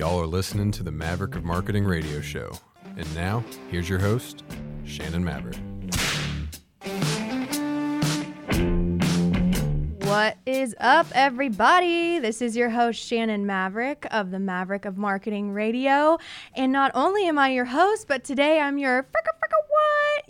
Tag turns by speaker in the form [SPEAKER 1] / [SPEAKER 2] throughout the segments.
[SPEAKER 1] Y'all are listening to the Maverick of Marketing radio show. And now, here's your host, Shannon Maverick.
[SPEAKER 2] What is up, everybody? This is your host, Shannon Maverick of the Maverick of Marketing Radio. And not only am I your host, but today I'm your what?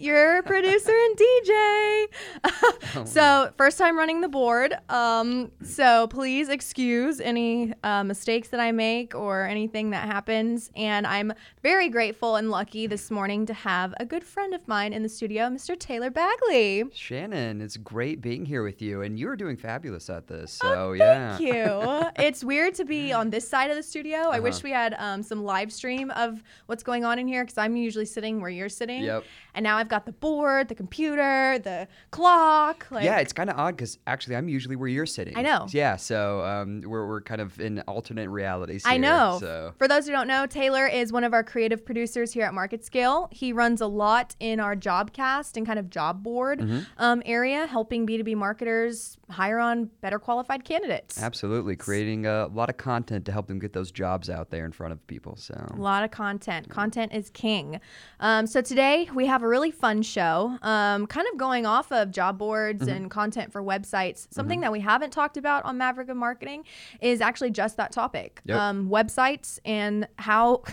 [SPEAKER 2] Your producer and DJ. so, first time running the board. Um, so, please excuse any uh, mistakes that I make or anything that happens. And I'm very grateful and lucky this morning to have a good friend of mine in the studio, Mr. Taylor Bagley.
[SPEAKER 3] Shannon, it's great being here with you, and you're doing fabulous at this. So oh, yeah,
[SPEAKER 2] thank you. it's weird to be on this side of the studio. Uh-huh. I wish we had um, some live stream of what's going on in here because I'm usually sitting where you're sitting.
[SPEAKER 3] Yep.
[SPEAKER 2] And now I've got the board, the computer, the clock.
[SPEAKER 3] Like, yeah, it's kind of odd because actually I'm usually where you're sitting.
[SPEAKER 2] I know.
[SPEAKER 3] Yeah, so um, we're, we're kind of in alternate realities. Here,
[SPEAKER 2] I know.
[SPEAKER 3] So.
[SPEAKER 2] For those who don't know, Taylor is one of our creative producers here at Market Scale. He runs a lot in our job cast and kind of job board mm-hmm. um, area, helping B2B marketers hire on better qualified candidates.
[SPEAKER 3] Absolutely, creating a lot of content to help them get those jobs out there in front of people. So
[SPEAKER 2] a lot of content. Content is king. Um, so today we have a really fun show, um, kind of going off of job boards mm-hmm. and content for websites. Something mm-hmm. that we haven't talked about on Maverick of Marketing is actually just that topic:
[SPEAKER 3] yep.
[SPEAKER 2] um, websites and how.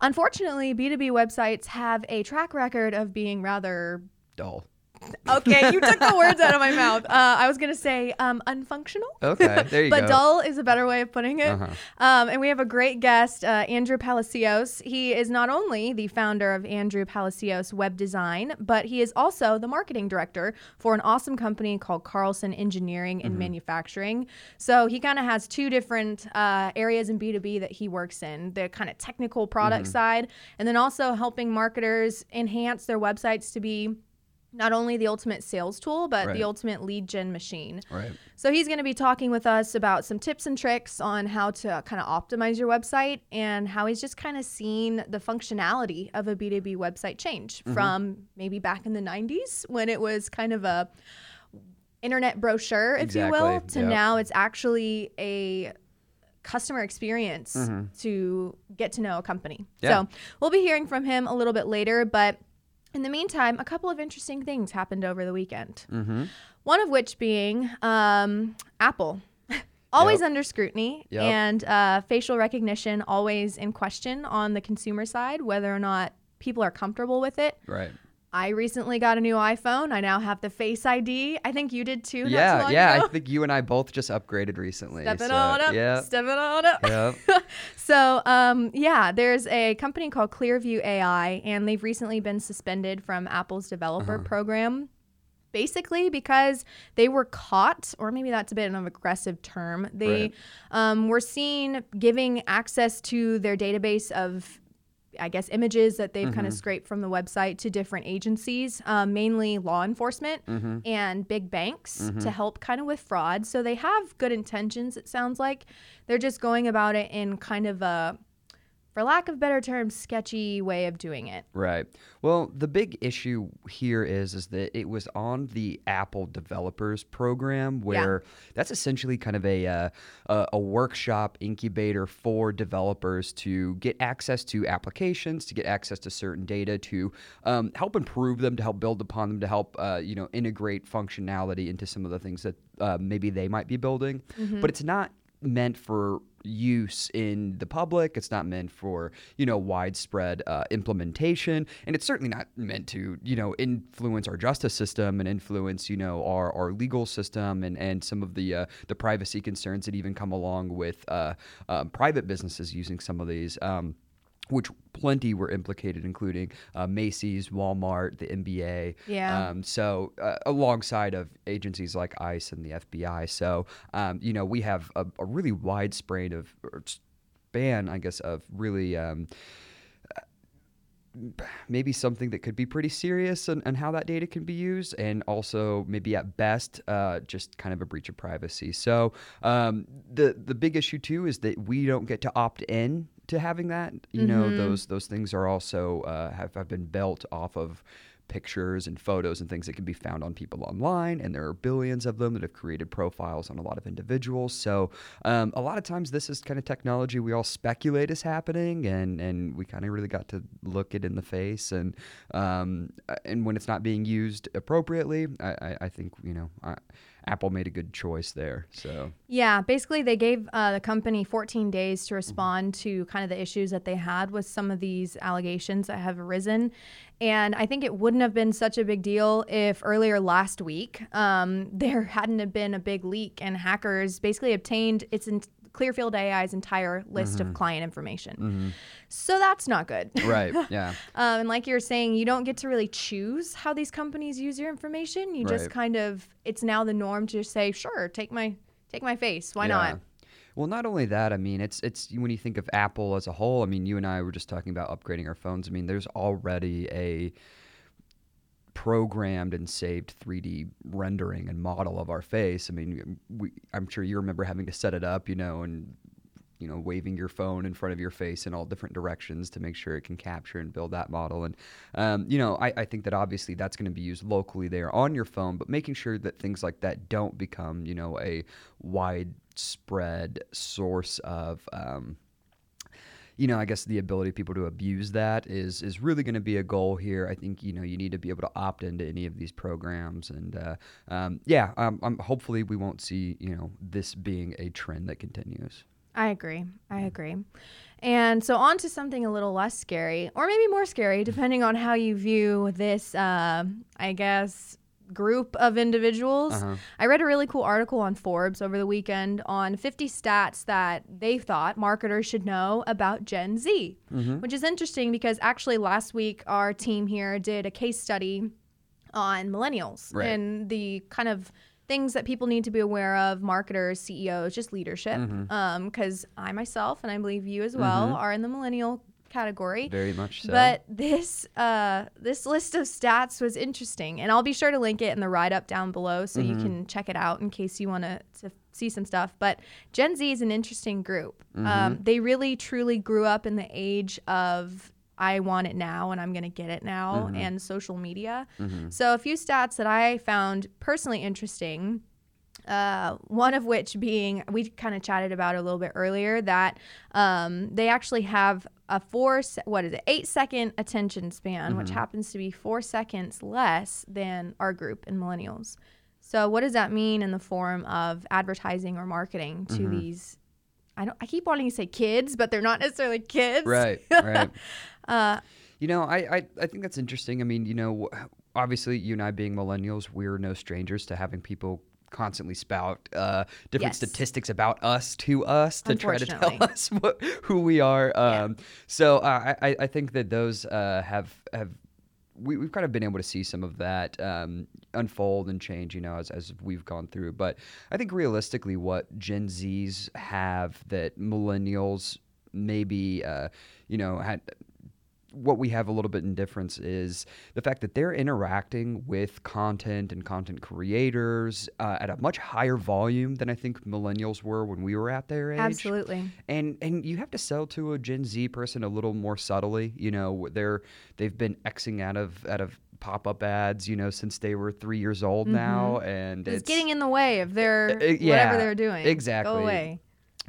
[SPEAKER 2] Unfortunately, B2B websites have a track record of being rather
[SPEAKER 3] dull
[SPEAKER 2] okay, you took the words out of my mouth. Uh, I was gonna say um, unfunctional.
[SPEAKER 3] Okay, there you
[SPEAKER 2] but
[SPEAKER 3] go.
[SPEAKER 2] But dull is a better way of putting it.
[SPEAKER 3] Uh-huh.
[SPEAKER 2] Um, and we have a great guest, uh, Andrew Palacios. He is not only the founder of Andrew Palacios Web Design, but he is also the marketing director for an awesome company called Carlson Engineering and mm-hmm. Manufacturing. So he kind of has two different uh, areas in B two B that he works in: the kind of technical product mm-hmm. side, and then also helping marketers enhance their websites to be not only the ultimate sales tool, but
[SPEAKER 3] right.
[SPEAKER 2] the ultimate lead gen machine.
[SPEAKER 3] Right.
[SPEAKER 2] So he's going to be talking with us about some tips and tricks on how to kind of optimize your website and how he's just kind of seen the functionality of a B2B website change mm-hmm. from maybe back in the 90s when it was kind of a internet brochure, if
[SPEAKER 3] exactly.
[SPEAKER 2] you will, to
[SPEAKER 3] yep.
[SPEAKER 2] now it's actually a customer experience
[SPEAKER 3] mm-hmm.
[SPEAKER 2] to get to know a company.
[SPEAKER 3] Yeah.
[SPEAKER 2] So we'll be hearing from him a little bit later, but in the meantime, a couple of interesting things happened over the weekend.
[SPEAKER 3] Mm-hmm.
[SPEAKER 2] One of which being um, Apple. always
[SPEAKER 3] yep.
[SPEAKER 2] under scrutiny
[SPEAKER 3] yep.
[SPEAKER 2] and uh, facial recognition always in question on the consumer side, whether or not people are comfortable with it.
[SPEAKER 3] Right.
[SPEAKER 2] I recently got a new iPhone. I now have the Face ID. I think you did too.
[SPEAKER 3] Yeah, yeah.
[SPEAKER 2] Ago.
[SPEAKER 3] I think you and I both just upgraded recently.
[SPEAKER 2] Stepping
[SPEAKER 3] so,
[SPEAKER 2] on up.
[SPEAKER 3] Yeah.
[SPEAKER 2] Stepping on up.
[SPEAKER 3] Yep.
[SPEAKER 2] so, um, yeah, there's a company called Clearview AI, and they've recently been suspended from Apple's developer uh-huh. program. Basically, because they were caught, or maybe that's a bit of an aggressive term. They
[SPEAKER 3] right.
[SPEAKER 2] um, were seen giving access to their database of I guess, images that they've mm-hmm. kind of scraped from the website to different agencies, um, mainly law enforcement
[SPEAKER 3] mm-hmm.
[SPEAKER 2] and big banks
[SPEAKER 3] mm-hmm.
[SPEAKER 2] to help kind of with fraud. So they have good intentions, it sounds like. They're just going about it in kind of a for lack of better terms, sketchy way of doing it.
[SPEAKER 3] Right. Well, the big issue here is is that it was on the Apple Developers Program, where yeah. that's essentially kind of a, uh, a, a workshop incubator for developers to get access to applications, to get access to certain data, to um, help improve them, to help build upon them, to help uh, you know integrate functionality into some of the things that uh, maybe they might be building.
[SPEAKER 2] Mm-hmm.
[SPEAKER 3] But it's not meant for use in the public. It's not meant for you know widespread uh, implementation, and it's certainly not meant to you know influence our justice system and influence you know our, our legal system and, and some of the uh, the privacy concerns that even come along with uh, um, private businesses using some of these. Um, which plenty were implicated, including uh, Macy's, Walmart, the NBA.
[SPEAKER 2] Yeah.
[SPEAKER 3] Um, so uh, alongside of agencies like ICE and the FBI. So um, you know we have a, a really wide span of span, I guess, of really. Um, maybe something that could be pretty serious and, and, how that data can be used, and also maybe at best uh, just kind of a breach of privacy. So um, the the big issue too is that we don't get to opt in to having that. You
[SPEAKER 2] mm-hmm.
[SPEAKER 3] know, those those things are also uh, have, have been built off of pictures and photos and things that can be found on people online, and there are billions of them that have created profiles on a lot of individuals. So um, a lot of times, this is kind of technology we all speculate is happening, and and we kind of really got to look it in the face, and um, and when it's not being used appropriately, I, I, I think you know. I, Apple made a good choice there. So
[SPEAKER 2] Yeah, basically they gave uh, the company 14 days
[SPEAKER 3] Mm-hmm.
[SPEAKER 2] to respond to kind of the issues that they had with some of these allegations that have arisen. And I think it wouldn't have been such a big deal if earlier last week um, there hadn't been a big leak and hackers basically obtained its Clearview AI's entire list
[SPEAKER 3] Mm-hmm.
[SPEAKER 2] of client information. So that's not good.
[SPEAKER 3] right, yeah,
[SPEAKER 2] Um, and like you're saying, you don't get to really choose how these companies use your information. You just kind of it's now the norm to just say, sure, take my take my face. Why
[SPEAKER 3] Yeah.
[SPEAKER 2] not?
[SPEAKER 3] Well, not only that, I mean, it's it's when you think of Apple as a whole. I mean, you and I were just talking about upgrading our phones. I mean, there's already a programmed and saved 3D rendering and model of our face. I mean, we, I'm sure you remember having to set it up, you know, and you know, waving your phone in front of your face in all different directions to make sure it can capture and build that model. And, um, you know, I, I think that obviously that's going to be used locally there on your phone, but making sure that things like that don't become, you know, a widespread source of, um, you know, I guess the ability of people to abuse that is is really going to be a goal here. I think you know you need to be able to opt into any of these programs, and uh, um, yeah, um, um, hopefully we won't see you know this being a trend that continues.
[SPEAKER 2] I agree. I agree. And so on to something a little less scary, or maybe more scary, depending on how you view this. Uh, I guess group of individuals.
[SPEAKER 3] Uh-huh.
[SPEAKER 2] I read a really cool article on Forbes over the weekend on 50 stats that they thought marketers should know about Gen Z,
[SPEAKER 3] Mm-hmm.
[SPEAKER 2] which is interesting because actually last week our team here did a case study on millennials
[SPEAKER 3] Right.
[SPEAKER 2] and the kind of things that people need to be aware of marketers ceos just leadership
[SPEAKER 3] Mm-hmm.
[SPEAKER 2] because i myself and i believe you as well are in the millennial category
[SPEAKER 3] Very much so.
[SPEAKER 2] but this uh, this list of stats was interesting, and I'll be sure to link it in the write up down below so
[SPEAKER 3] Mm-hmm.
[SPEAKER 2] you can check it out in case you want to see some stuff. But Gen Z is an interesting group.
[SPEAKER 3] Mm-hmm.
[SPEAKER 2] Um, they really truly grew up in the age of I want it now and I'm going to get it now
[SPEAKER 3] Mm-hmm.
[SPEAKER 2] and social media. So a few stats that I found personally interesting uh, one of which being we kind of chatted about a little bit earlier that um, they actually have a four se- what is it? Eight second attention span which happens to be four seconds less than our group in millennials. So what does that mean in the form of advertising or marketing to these I don't I keep wanting to say kids but they're not necessarily kids.
[SPEAKER 3] Right, right.
[SPEAKER 2] uh,
[SPEAKER 3] You know, I, I, I think that's interesting. I mean, you know, obviously, you and I being millennials, we're no strangers to having people constantly spout uh, different
[SPEAKER 2] Yes.
[SPEAKER 3] statistics about us to us to try to tell us what, who we are.
[SPEAKER 2] Yeah.
[SPEAKER 3] Um, So uh, I, I- I think that those uh, have have we, we've kind of been able to see some of that um, unfold and change, you know, as, as we've gone through. But I think realistically, what Gen Zs have that millennials maybe, uh, you know, had what we have a little bit in difference is the fact that they're interacting with content and content creators uh, at a much higher volume than I think millennials were when we were at their age.
[SPEAKER 2] absolutely
[SPEAKER 3] And and you have to sell to a Gen Z person a little more subtly. You know, they're they've been xing out of out of pop up ads, you know, since they were three years old now, and
[SPEAKER 2] it's, getting in the way of their
[SPEAKER 3] Uh, yeah,
[SPEAKER 2] whatever they're doing
[SPEAKER 3] exactly.
[SPEAKER 2] go away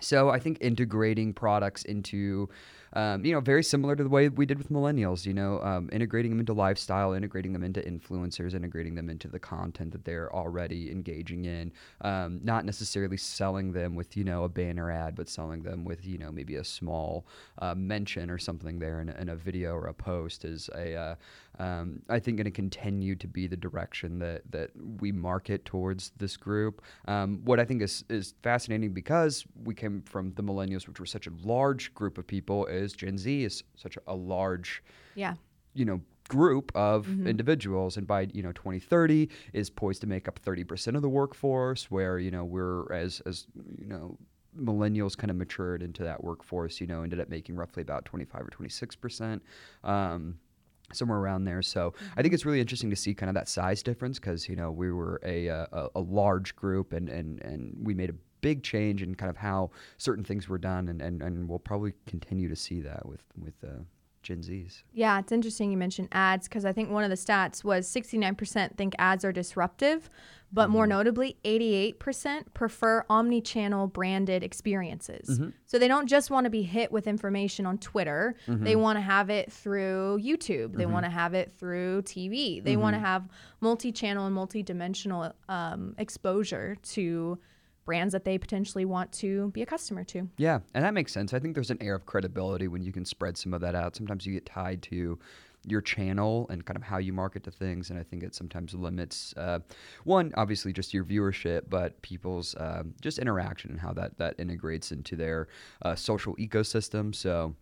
[SPEAKER 3] So I think integrating products into, um, you know, very similar to the way we did with millennials. You know, um, integrating them into lifestyle, integrating them into influencers, integrating them into the content that they're already engaging in. Um, not necessarily selling them with you know a banner ad, but selling them with you know maybe a small uh, mention or something there in a, in a video or a post is a. Uh, um, I think going to continue to be the direction that that we market towards this group. Um, what I think is is fascinating because we came from the millennials, which were such a large group of people, is Gen Z is such a large,
[SPEAKER 2] yeah
[SPEAKER 3] you know, group of
[SPEAKER 2] Mm-hmm.
[SPEAKER 3] individuals, and by you know 2030 is poised to make up 30% of the workforce. Where you know we're as as you know millennials kind of matured into that workforce, you know, ended up making roughly about 25 or 26 percent. Um, somewhere around there. So I think it's really interesting to see kind of that size difference because you know we were a, uh, a a large group and and and we made a big change in kind of how certain things were done and and, and we'll probably continue to see that with with uh, Gen Zs.
[SPEAKER 2] Yeah, it's interesting you mentioned ads because I think one of the stats was 69% think ads are disruptive, but more mm-hmm. notably, 88% prefer omni channel branded experiences. Mm-hmm. So they don't just want to be hit with information on Twitter, mm-hmm. they want to have it through YouTube, they want to have it through TV, they want to have multi channel and multi dimensional um, exposure to brands that they potentially want to be a customer to.
[SPEAKER 3] Yeah, and that makes sense. I think there's an air of credibility when you can spread some of that out. Sometimes you get tied to your channel and kind of how you market to things, and I think it sometimes limits uh, one, obviously just your viewership, but people's uh, just interaction and how that that integrates into their uh, social ecosystem. So.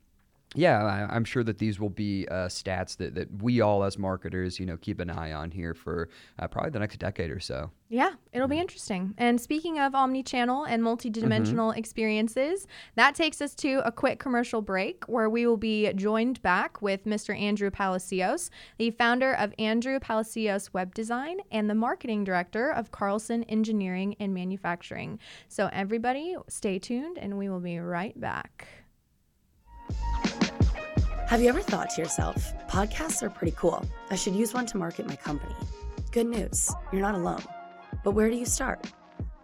[SPEAKER 3] Yeah, I, I'm sure that these will be uh, stats that, that we all as marketers, you know, keep an eye on here for uh, probably the next decade or so.
[SPEAKER 2] Yeah, it'll be interesting. And speaking of omni-channel and multi-dimensional experiences, that takes us to a quick commercial break where we will be joined back with Mr. Andrew Palacios, the founder of Andrew Palacios Web Design and the marketing director of Carlson Engineering and Manufacturing. So everybody, stay tuned and we will be right back.
[SPEAKER 4] Have you ever thought to yourself, podcasts are pretty cool. I should use one to market my company? Good news, you're not alone. But where do you start?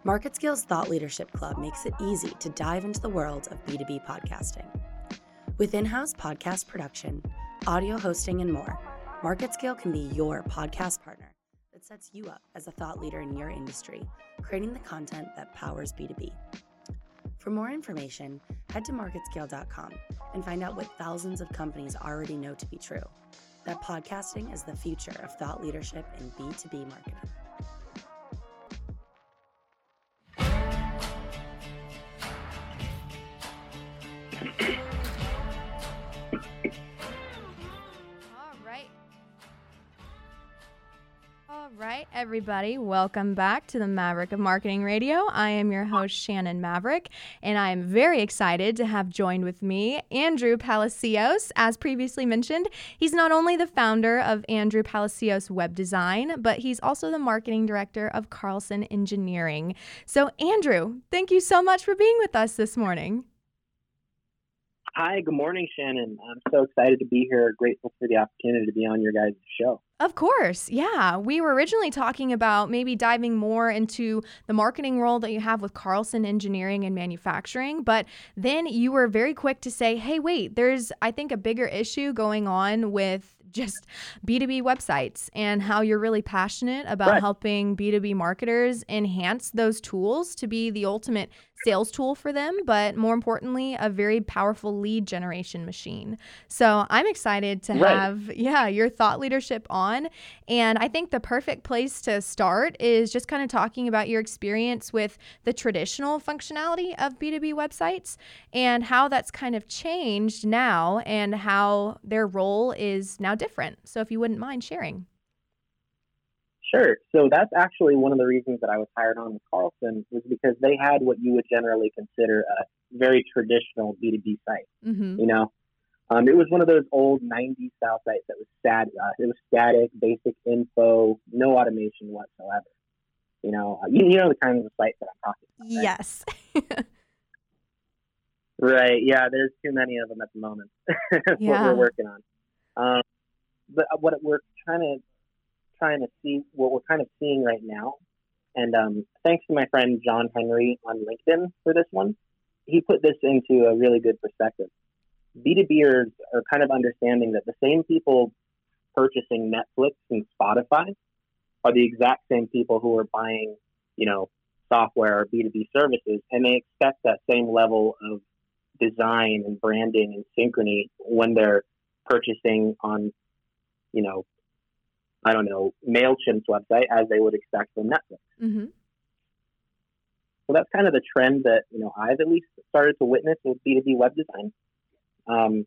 [SPEAKER 4] MarketScale's Thought Leadership Club makes it easy to dive into the world of B2B podcasting. With in house podcast production, audio hosting, and more, MarketScale can be your podcast partner that sets you up as a thought leader in your industry, creating the content that powers B2B. For more information, head to marketscale.com and find out what thousands of companies already know to be true that podcasting is the future of thought leadership in B2B marketing.
[SPEAKER 2] right, everybody, welcome back to the Maverick of Marketing Radio. I am your host, Shannon Maverick, and I am very excited to have joined with me Andrew Palacios. As previously mentioned, he's not only the founder of Andrew Palacios Web Design, but he's also the marketing director of Carlson Engineering. So, Andrew, thank you so much for being with us this morning.
[SPEAKER 5] Hi, good morning, Shannon. I'm so excited to be here. Grateful for the opportunity to be on your guys' show.
[SPEAKER 2] Of course. Yeah. We were originally talking about maybe diving more into the marketing role that you have with Carlson Engineering and Manufacturing. But then you were very quick to say, hey, wait, there's, I think, a bigger issue going on with just B2B websites and how you're really passionate about
[SPEAKER 5] Right.
[SPEAKER 2] helping B2B marketers enhance those tools to be the ultimate sales tool for them, but more importantly, a very powerful lead generation machine. So I'm excited to
[SPEAKER 5] Right.
[SPEAKER 2] have, yeah, your thought leadership on. And I think the perfect place to start is just kind of talking about your experience with the traditional functionality of B2B websites and how that's kind of changed now and how their role is now different. So if you wouldn't mind sharing.
[SPEAKER 5] Sure. So that's actually one of the reasons that I was hired on with Carlson was because they had what you would generally consider a very traditional B2B site.
[SPEAKER 2] Mm-hmm.
[SPEAKER 5] You know, um, it was one of those old '90s style sites that was stat. Uh, it was static, basic info, no automation whatsoever. You know, uh, you, you know the kind of site that I'm talking about. right?
[SPEAKER 2] Yes.
[SPEAKER 5] Right. Yeah. There's too many of them at the moment. That's what we're working on. Um, but what we're trying to trying to see, what we're kind of seeing right now, and um, thanks to my friend John Henry on LinkedIn for this one, he put this into a really good perspective. B2Bers are kind of understanding that the same people purchasing Netflix and Spotify are the exact same people who are buying, you know, software or B2B services, and they expect that same level of design and branding and synchrony when they're purchasing on, you know, I don't know, MailChimp's website as they would expect from Netflix.
[SPEAKER 2] mm-hmm.
[SPEAKER 5] So that's kind of the trend that, you know, I've at least started to witness with B2B web design. Um,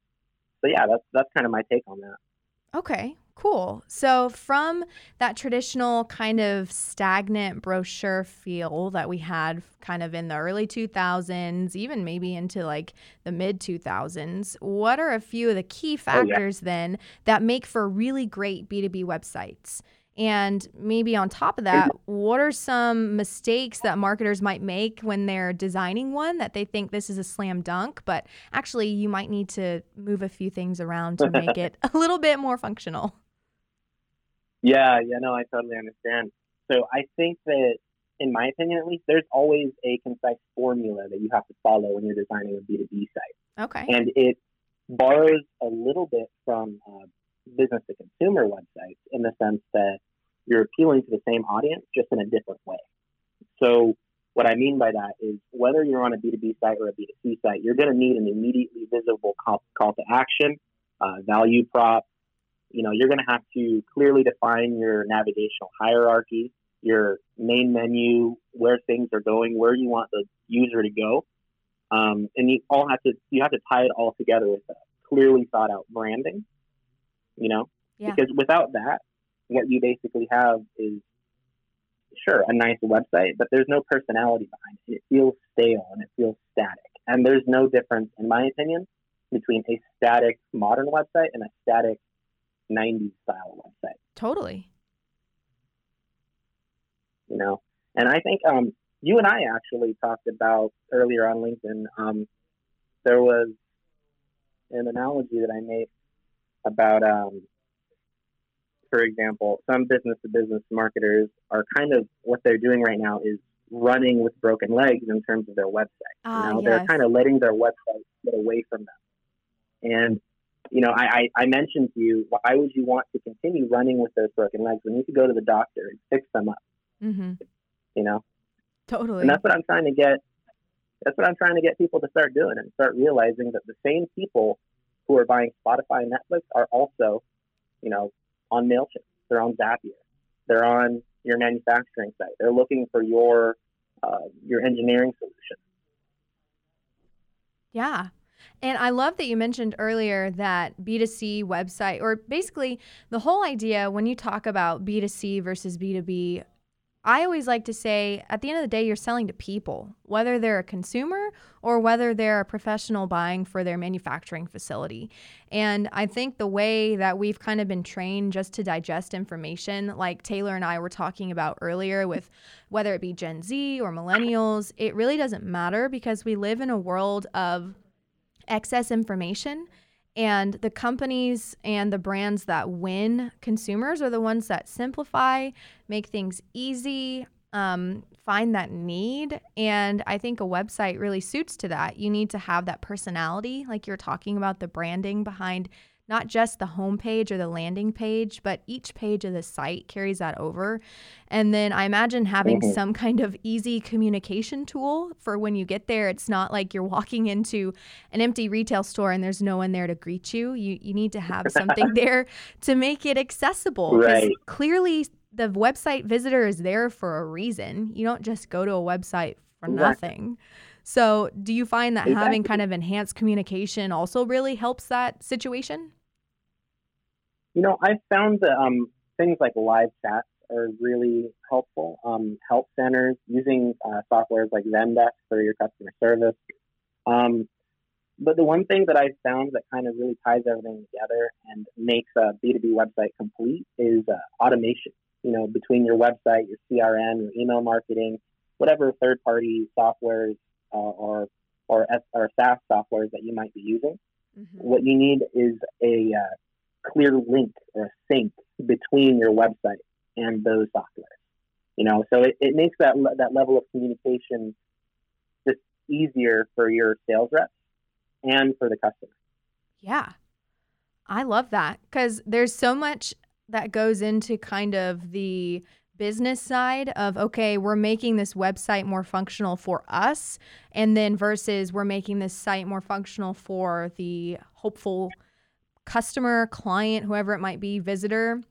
[SPEAKER 5] so yeah, that's, that's kind of my take on that.
[SPEAKER 2] Okay, cool. So, from that traditional kind of stagnant brochure feel that we had kind of in the early 2000s, even maybe into like the mid 2000s, what are a few of the key
[SPEAKER 5] Oh, yeah.
[SPEAKER 2] factors then that make for really great B2B websites? And maybe on top of that, mm-hmm. what are some mistakes that marketers might make when they're designing one that they think this is a slam dunk, but actually you might need to move a few things around to make it a little bit more functional?
[SPEAKER 5] Yeah, yeah, no, I totally understand. So I think that, in my opinion at least, there's always a concise formula that you have to follow when you're designing a B2B site.
[SPEAKER 2] Okay.
[SPEAKER 5] And it borrows a little bit from uh, business to consumer websites in the sense that you're appealing to the same audience just in a different way. So what I mean by that is whether you're on a B2B site or a B2C site, you're going to need an immediately visible call, call to action, uh, value prop. You know, you're going to have to clearly define your navigational hierarchy, your main menu, where things are going, where you want the user to go. Um, and you all have to you have to tie it all together with a clearly thought out branding. You know,
[SPEAKER 2] Yeah.
[SPEAKER 5] because without that, what you basically have is sure a nice website, but there's no personality behind it. It feels stale and it feels static. And there's no difference, in my opinion, between a static modern website and a static 90s style website.
[SPEAKER 2] Totally.
[SPEAKER 5] You know, and I think um, you and I actually talked about earlier on LinkedIn. Um, there was an analogy that I made about, um, for example, some business to business marketers are kind of what they're doing right now is running with broken legs in terms of their website.
[SPEAKER 2] Ah,
[SPEAKER 5] you know,
[SPEAKER 2] yes.
[SPEAKER 5] they're kind of letting their website get away from them. And you know, I, I, I mentioned to you, why would you want to continue running with those broken legs when you could go to the doctor and fix them up?
[SPEAKER 2] Mm-hmm.
[SPEAKER 5] You know,
[SPEAKER 2] Totally.
[SPEAKER 5] and that's what I'm trying to get. That's what I'm trying to get people to start doing and start realizing that the same people who are buying Spotify and Netflix are also, you know, on Mailchimp. They're on Zapier. They're on your manufacturing site. They're looking for your uh, your engineering solution.
[SPEAKER 2] Yeah. And I love that you mentioned earlier that B2C website, or basically the whole idea when you talk about B2C versus B2B, I always like to say at the end of the day, you're selling to people, whether they're a consumer or whether they're a professional buying for their manufacturing facility. And I think the way that we've kind of been trained just to digest information, like Taylor and I were talking about earlier, with whether it be Gen Z or millennials, it really doesn't matter because we live in a world of excess information. And the companies and the brands that win consumers are the ones that simplify, make things easy, um, find that need. And I think a website really suits to that. You need to have that personality, like you're talking about the branding behind not just the homepage or the landing page, but each page of the site carries that over. And then I imagine having
[SPEAKER 5] Mhm.
[SPEAKER 2] some kind of easy communication tool for when you get there. It's not like you're walking into an empty retail store and there's no one there to greet you. You you need to have something there to make it accessible.
[SPEAKER 5] Right.
[SPEAKER 2] Clearly the website visitor is there for a reason. You don't just go to a website for
[SPEAKER 5] Exactly.
[SPEAKER 2] nothing. So, do you find that having kind of enhanced communication also really helps that situation?
[SPEAKER 5] You know, I've found that um, things like live chats are really helpful. Um, help centers using uh, softwares like Zendesk for your customer service. Um, but the one thing that I've found that kind of really ties everything together and makes a B2B website complete is uh, automation. You know, between your website, your CRM, your email marketing, whatever third-party softwares uh, or or, S- or SaaS softwares that you might be using what you need is a uh, clear link or a sync between your website and those softwares. You know, so it, it makes that le- that level of communication just easier for your sales reps and for the customer.
[SPEAKER 2] Yeah. I love that because there's so much that goes into kind of the business side of, okay, we're making this website more functional for us. And then versus we're making this site more functional for the hopeful customer, client, whoever it might be, visitor.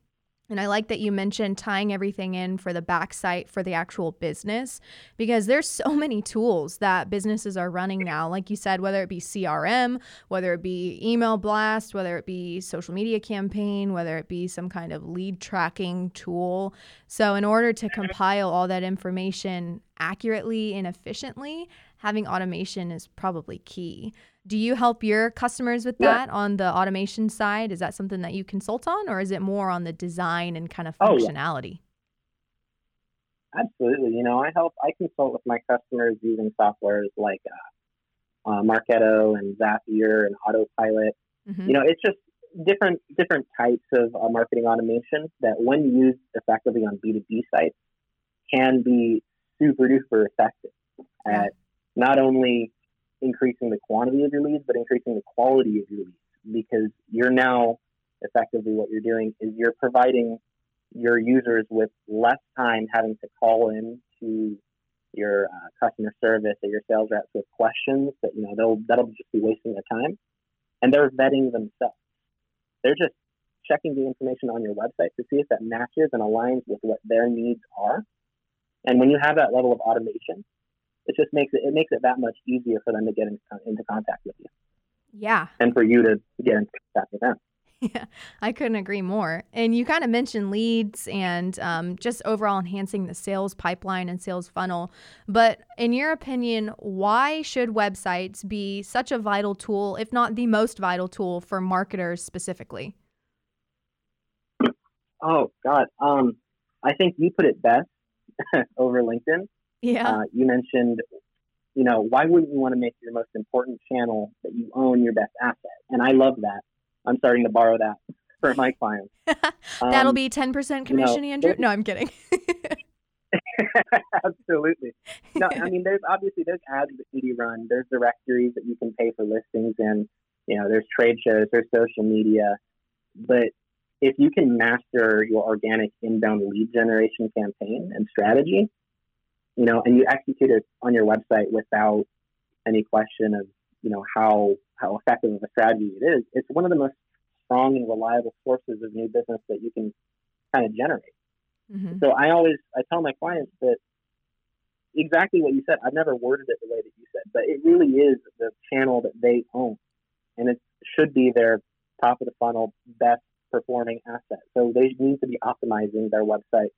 [SPEAKER 2] And I like that you mentioned tying everything in for the back site for the actual business because there's so many tools that businesses are running now. Like you said, whether it be CRM, whether it be email blast, whether it be social media campaign, whether it be some kind of lead tracking tool. So, in order to compile all that information accurately and efficiently, having automation is probably key. Do you help your customers with
[SPEAKER 5] Yeah.
[SPEAKER 2] that on the automation side? Is that something that you consult on, or is it more on the design and kind of
[SPEAKER 5] Oh, yeah.
[SPEAKER 2] functionality?
[SPEAKER 5] Absolutely. You know, I help, I consult with my customers using softwares like uh, uh, Marketo and Zapier and Autopilot.
[SPEAKER 2] Mhm.
[SPEAKER 5] You know, it's just different different types of uh, marketing automation that, when used effectively on B two B sites, can be super duper effective
[SPEAKER 2] Yeah.
[SPEAKER 5] at not only increasing the quantity of your leads, but increasing the quality of your leads because you're now effectively what you're doing is you're providing your users with less time having to call in to your uh, customer service or your sales reps with questions that you know they'll that'll just be wasting their time. And they're vetting themselves. They're just checking the information on your website to see if that matches and aligns with what their needs are. And when you have that level of automation it just makes it it makes it that much easier for them to get in, into contact with you
[SPEAKER 2] Yeah.
[SPEAKER 5] and for you to get in contact with them
[SPEAKER 2] Yeah, I couldn't agree more. And you kind of mentioned leads and um, just overall enhancing the sales pipeline and sales funnel. But in your opinion, why should websites be such a vital tool, if not the most vital tool, for marketers specifically?
[SPEAKER 5] oh god um i think you put it best over linkedin
[SPEAKER 2] Yeah.
[SPEAKER 5] Uh, you mentioned, you know, why wouldn't you want to make your most important channel that you own your best asset? And I love that. I'm starting to borrow that for my clients.
[SPEAKER 2] That'll
[SPEAKER 5] Um,
[SPEAKER 2] be 10%
[SPEAKER 5] you know,
[SPEAKER 2] commission, Andrew? No, I'm kidding.
[SPEAKER 5] Absolutely. No, I mean, there's obviously there's ads that can be run. There's directories that you can pay for listings in. You know, there's trade shows, there's social media. But if you can master your organic inbound lead generation campaign and strategy, you know, and you execute it on your website without any question of, you know, how how effective of a strategy it is, it's one of the most strong and reliable sources of new business that you can kind of generate.
[SPEAKER 2] Mhm.
[SPEAKER 5] So I always I tell my clients that exactly what you said. I've never worded it the way that you said, but it really is the channel that they own, and it should be their top of the funnel, best performing asset. So they need to be optimizing their website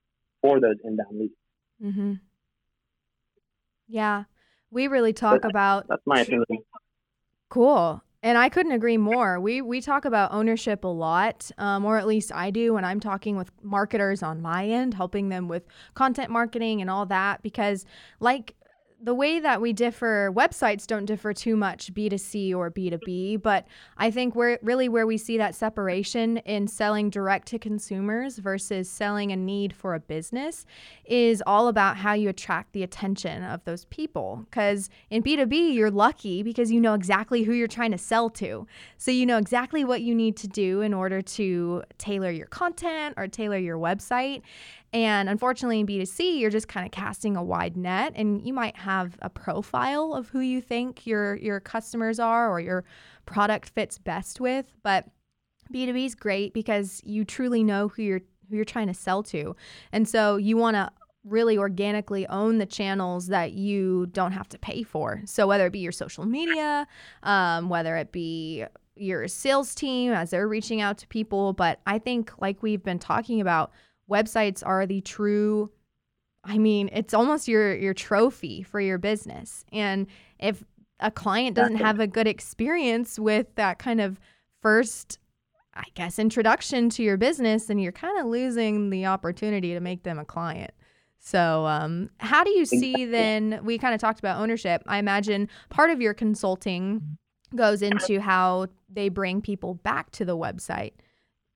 [SPEAKER 5] for those inbound leads.
[SPEAKER 2] Mm-hmm. Yeah. We really talk
[SPEAKER 5] But-
[SPEAKER 2] about
[SPEAKER 5] That's my opinion.
[SPEAKER 2] Cool. And I couldn't agree more. We we talk about ownership a lot, um, or at least I do when I'm talking with marketers on my end, helping them with content marketing and all that. Because, like the way that we differ, websites don't differ too much B2C or B2B, but I think we're really where we see that separation in selling direct to consumers versus selling a need for a business is all about how you attract the attention of those people. Because in B2B, you're lucky because you know exactly who you're trying to sell to. So you know exactly what you need to do in order to tailor your content or tailor your website. And unfortunately, in B2C, you're just kind of casting a wide net and you might have a profile of who you think your, your customers are or your product fits best with. But B2B is great because you truly know who you're who you're trying to sell to. And so you want to really organically own the channels that you don't have to pay for. So whether it be your social media, um, whether it be your sales team as they're reaching out to people, but I think like we've been talking about, websites are the true I mean, it's almost your your trophy for your business. And if a client doesn't have a good experience with that kind of first I guess introduction to your business, then you're kind of losing the opportunity to make them a client. So, um, how do you see then? We kind of talked about ownership. I imagine part of your consulting goes into how they bring people back to the website.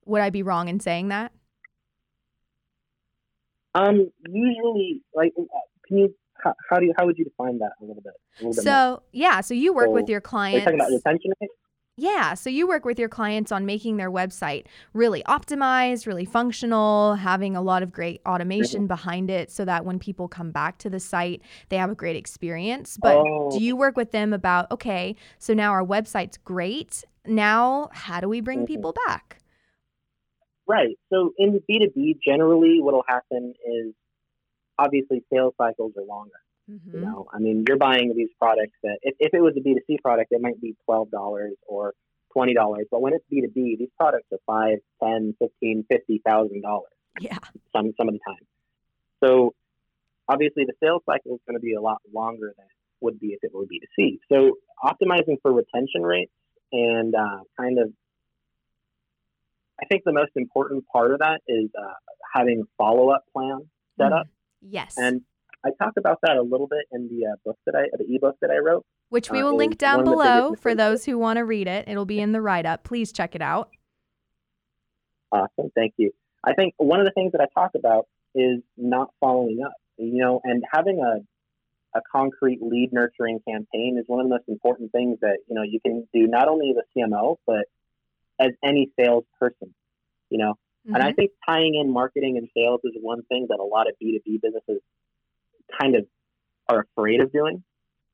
[SPEAKER 2] Would I be wrong in saying that?
[SPEAKER 5] Um, usually, like, uh, can you how, how do you how would you define that a little bit? A little bit?
[SPEAKER 2] So, yeah, so you work with
[SPEAKER 5] So,
[SPEAKER 2] your
[SPEAKER 5] Are you
[SPEAKER 2] clients.
[SPEAKER 5] talking about retention rate?
[SPEAKER 2] Yeah, so you work with your clients on making their website really optimized, really functional, having a lot of great automation behind it so that when people come back to the site, they have a great experience. But
[SPEAKER 5] Oh.
[SPEAKER 2] do you work with them about, okay, so now our website's great. Now, how do we bring
[SPEAKER 5] Mhm.
[SPEAKER 2] people back?
[SPEAKER 5] Right. So in B2B, generally what will happen is obviously sales cycles are longer. You
[SPEAKER 2] Mhm.
[SPEAKER 5] know, I mean, you're buying these products that if, if it was a B2C product, it might be $12 or $20. But when it's B2B, these products are five, ten, fifteen, fifty thousand dollars
[SPEAKER 2] Yeah.
[SPEAKER 5] some some of the time. So obviously the sales cycle is going to be a lot longer than it would be if it were B2C. So optimizing for retention rates and uh, kind of, I think the most important part of that is uh, having a follow up plan set
[SPEAKER 2] Mm.
[SPEAKER 5] up.
[SPEAKER 2] Yes.
[SPEAKER 5] And I talk about that a little bit in the uh, book that I, the ebook that I wrote.
[SPEAKER 2] Which we
[SPEAKER 5] uh,
[SPEAKER 2] will
[SPEAKER 5] is
[SPEAKER 2] link down
[SPEAKER 5] one of the
[SPEAKER 2] below for those who want to read it. It'll be in the write up. Please check it out.
[SPEAKER 5] Awesome, thank you. I think one of the things that I talk about is not following up. You know, and having a a concrete lead nurturing campaign is one of the most important things that you know you can do not only as a CMO but as any salesperson. You know, and I
[SPEAKER 2] Mhm.
[SPEAKER 5] think tying in marketing and sales is one thing that a lot of B2B businesses kind of are afraid of doing.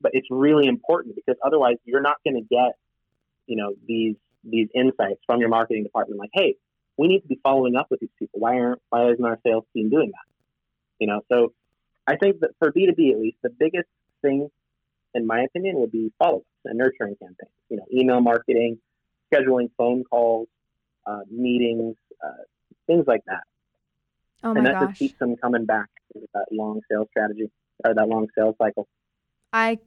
[SPEAKER 5] But it's really important because otherwise you're not going to get, you know, these these insights from your marketing department like, hey, we need to be following up with these people. Why aren't why isn't our sales team doing that? You know, so I think that for B2B at least, the biggest thing in my opinion would be follow-ups and nurturing campaigns. You know, email marketing, scheduling phone calls, uh, meetings, uh, things like that.
[SPEAKER 2] oh
[SPEAKER 5] and that
[SPEAKER 2] gosh.
[SPEAKER 5] just keeps them coming back to that long sales strategy or that long sales cycle.
[SPEAKER 2] I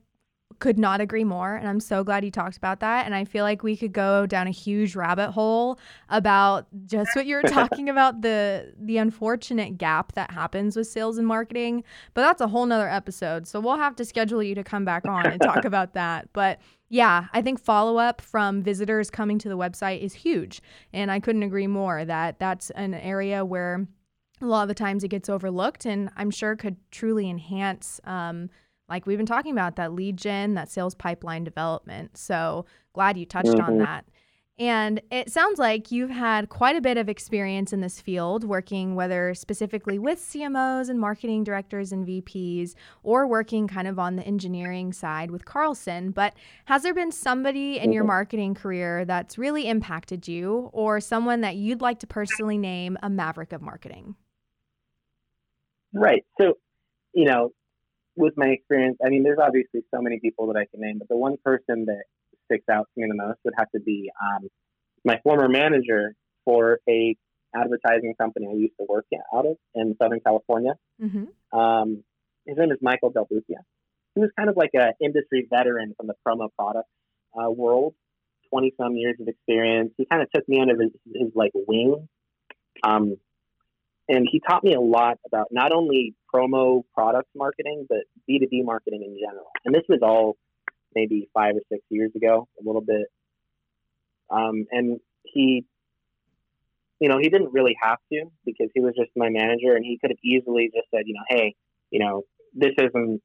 [SPEAKER 2] could not agree more. And I'm so glad you talked about that. And I feel like we could go down a huge rabbit hole about just what you were talking about the the unfortunate gap that happens with sales and marketing. But that's a whole nother episode. So we'll have to schedule you to come back on and talk about that. But yeah, I think follow up from visitors coming to the website is huge. And I couldn't agree more that that's an area where a lot of the times it gets overlooked and I'm sure could truly enhance um, like we've been talking about that lead gen, that sales pipeline development. So glad you touched on
[SPEAKER 5] Mhm.
[SPEAKER 2] that. And it sounds like you've had quite a bit of experience in this field, working whether specifically with CMOs and marketing directors and VPs, or working kind of on the engineering side with Carlson. But has there been somebody in your
[SPEAKER 5] Mhm.
[SPEAKER 2] marketing career that's really impacted you, or someone that you'd like to personally name a maverick of marketing?
[SPEAKER 5] Right. So, you know, with my experience, I mean, there's obviously so many people that I can name, but the one person that sticks out to me the most would have to be um, my former manager for a advertising company I used to work at, out of in Southern California.
[SPEAKER 2] Mm-hmm.
[SPEAKER 5] Um, his name is Michael Del Bucchia. He was kind of like an industry veteran from the promo product uh, world, 20 some years of experience. He kind of took me under his, his like wing. Um, and he taught me a lot about not only promo product marketing, but B2B marketing in general. And this was all maybe five or six years ago, a little bit. Um, and he, you know, he didn't really have to because he was just my manager and he could have easily just said, you know, hey, you know, this isn't,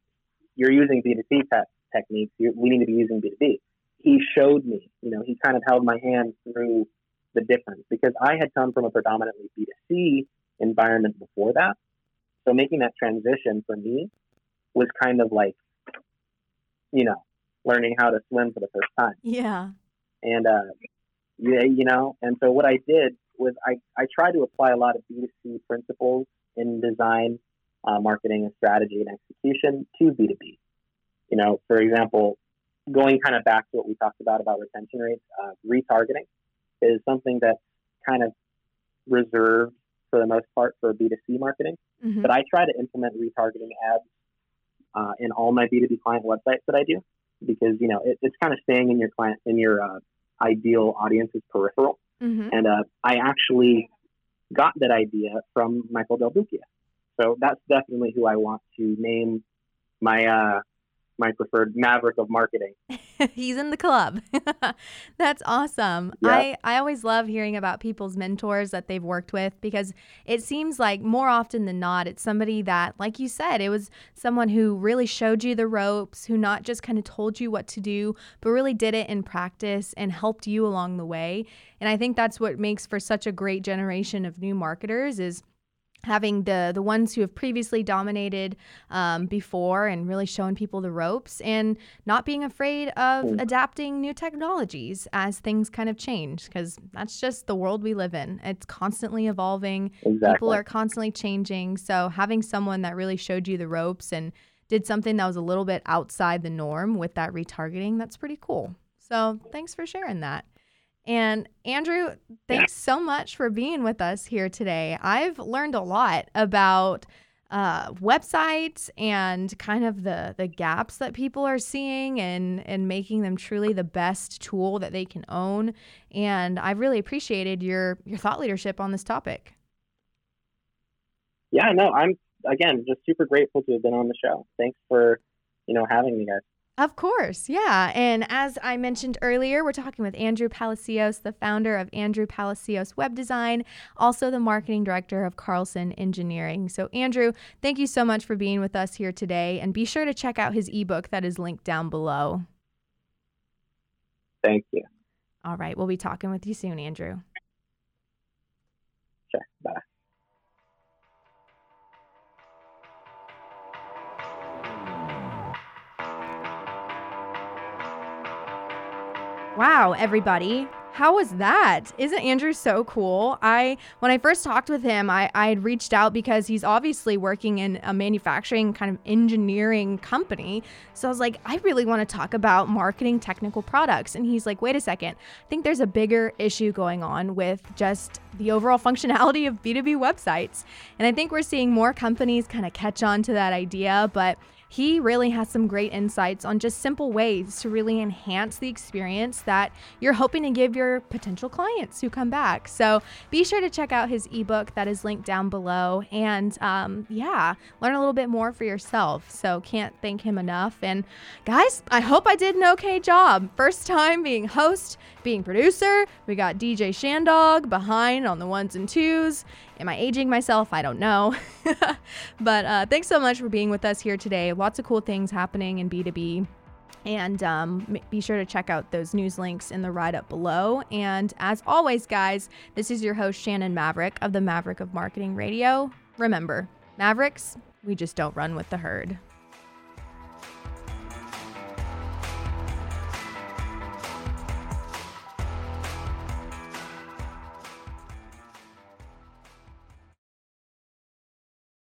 [SPEAKER 5] you're using B2C te- techniques. You, we need to be using B2B. He showed me, you know, he kind of held my hand through the difference because I had come from a predominantly B2C environment before that. So making that transition for me was kind of like, you know, learning how to swim for the first time.
[SPEAKER 2] Yeah.
[SPEAKER 5] And, uh, yeah, you know, and so what I did was I, I tried to apply a lot of B2C principles in design, uh, marketing and strategy and execution to B2B. You know, for example, going kind of back to what we talked about about retention rates, uh, retargeting is something that's kind of reserved for the most part for B2C marketing.
[SPEAKER 2] Mhm.
[SPEAKER 5] But I try to implement retargeting ads uh, in all my B2B client websites that I do because, you know, it, it's kind of staying in your client, in your uh, ideal audience's peripheral.
[SPEAKER 2] Mhm.
[SPEAKER 5] And uh, I actually got that idea from Michael Del Bucchia. So that's definitely who I want to name my uh, my preferred maverick of marketing.
[SPEAKER 2] He's in the club. That's awesome.
[SPEAKER 5] Yeah.
[SPEAKER 2] I, I always love hearing about people's mentors that they've worked with because it seems like more often than not, it's somebody that, like you said, it was someone who really showed you the ropes, who not just kind of told you what to do, but really did it in practice and helped you along the way. And I think that's what makes for such a great generation of new marketers is having the the ones who have previously dominated um, before and really showing people the ropes and not being afraid of
[SPEAKER 5] Mm.
[SPEAKER 2] adapting new technologies as things kind of change because that's just the world we live in. It's constantly evolving.
[SPEAKER 5] Exactly.
[SPEAKER 2] people are constantly changing. So having someone that really showed you the ropes and did something that was a little bit outside the norm with that retargeting that's pretty cool. So thanks for sharing that and Andrew, thanks so much for being with us here today. I've learned a lot about uh, websites and kind of the the gaps that people are seeing and and making them truly the best tool that they can own. And I've really appreciated your your thought leadership on this topic.
[SPEAKER 5] Yeah, no, I'm again just super grateful to have been on the show. Thanks for you know having me, guys.
[SPEAKER 2] Of course, yeah. And as I mentioned earlier, we're talking with Andrew Palacios, the founder of Andrew Palacios Web Design, also the marketing director of Carlson Engineering. So, Andrew, thank you so much for being with us here today. And be sure to check out his ebook that is linked down below.
[SPEAKER 5] Thank you.
[SPEAKER 2] All right. We'll be talking with you soon, Andrew.
[SPEAKER 5] Sure. Bye.
[SPEAKER 2] Wow, everybody. How was that? Isn't Andrew so cool? I when I first talked with him, I, I had reached out because he's obviously working in a manufacturing kind of engineering company. So I was like, I really want to talk about marketing technical products. And he's like, wait a second. I think there's a bigger issue going on with just the overall functionality of B2B websites. And I think we're seeing more companies kind of catch on to that idea, but he really has some great insights on just simple ways to really enhance the experience that you're hoping to give your potential clients who come back. So be sure to check out his ebook that is linked down below and um, yeah, learn a little bit more for yourself. So can't thank him enough. And guys, I hope I did an okay job. First time being host, being producer. We got DJ Shandog behind on the ones and twos. Am I aging myself? I don't know. but uh, thanks so much for being with us here today. Lots of cool things happening in B2B. And um, be sure to check out those news links in the write up below. And as always, guys, this is your host, Shannon Maverick of the Maverick of Marketing Radio. Remember, Mavericks, we just don't run with the herd.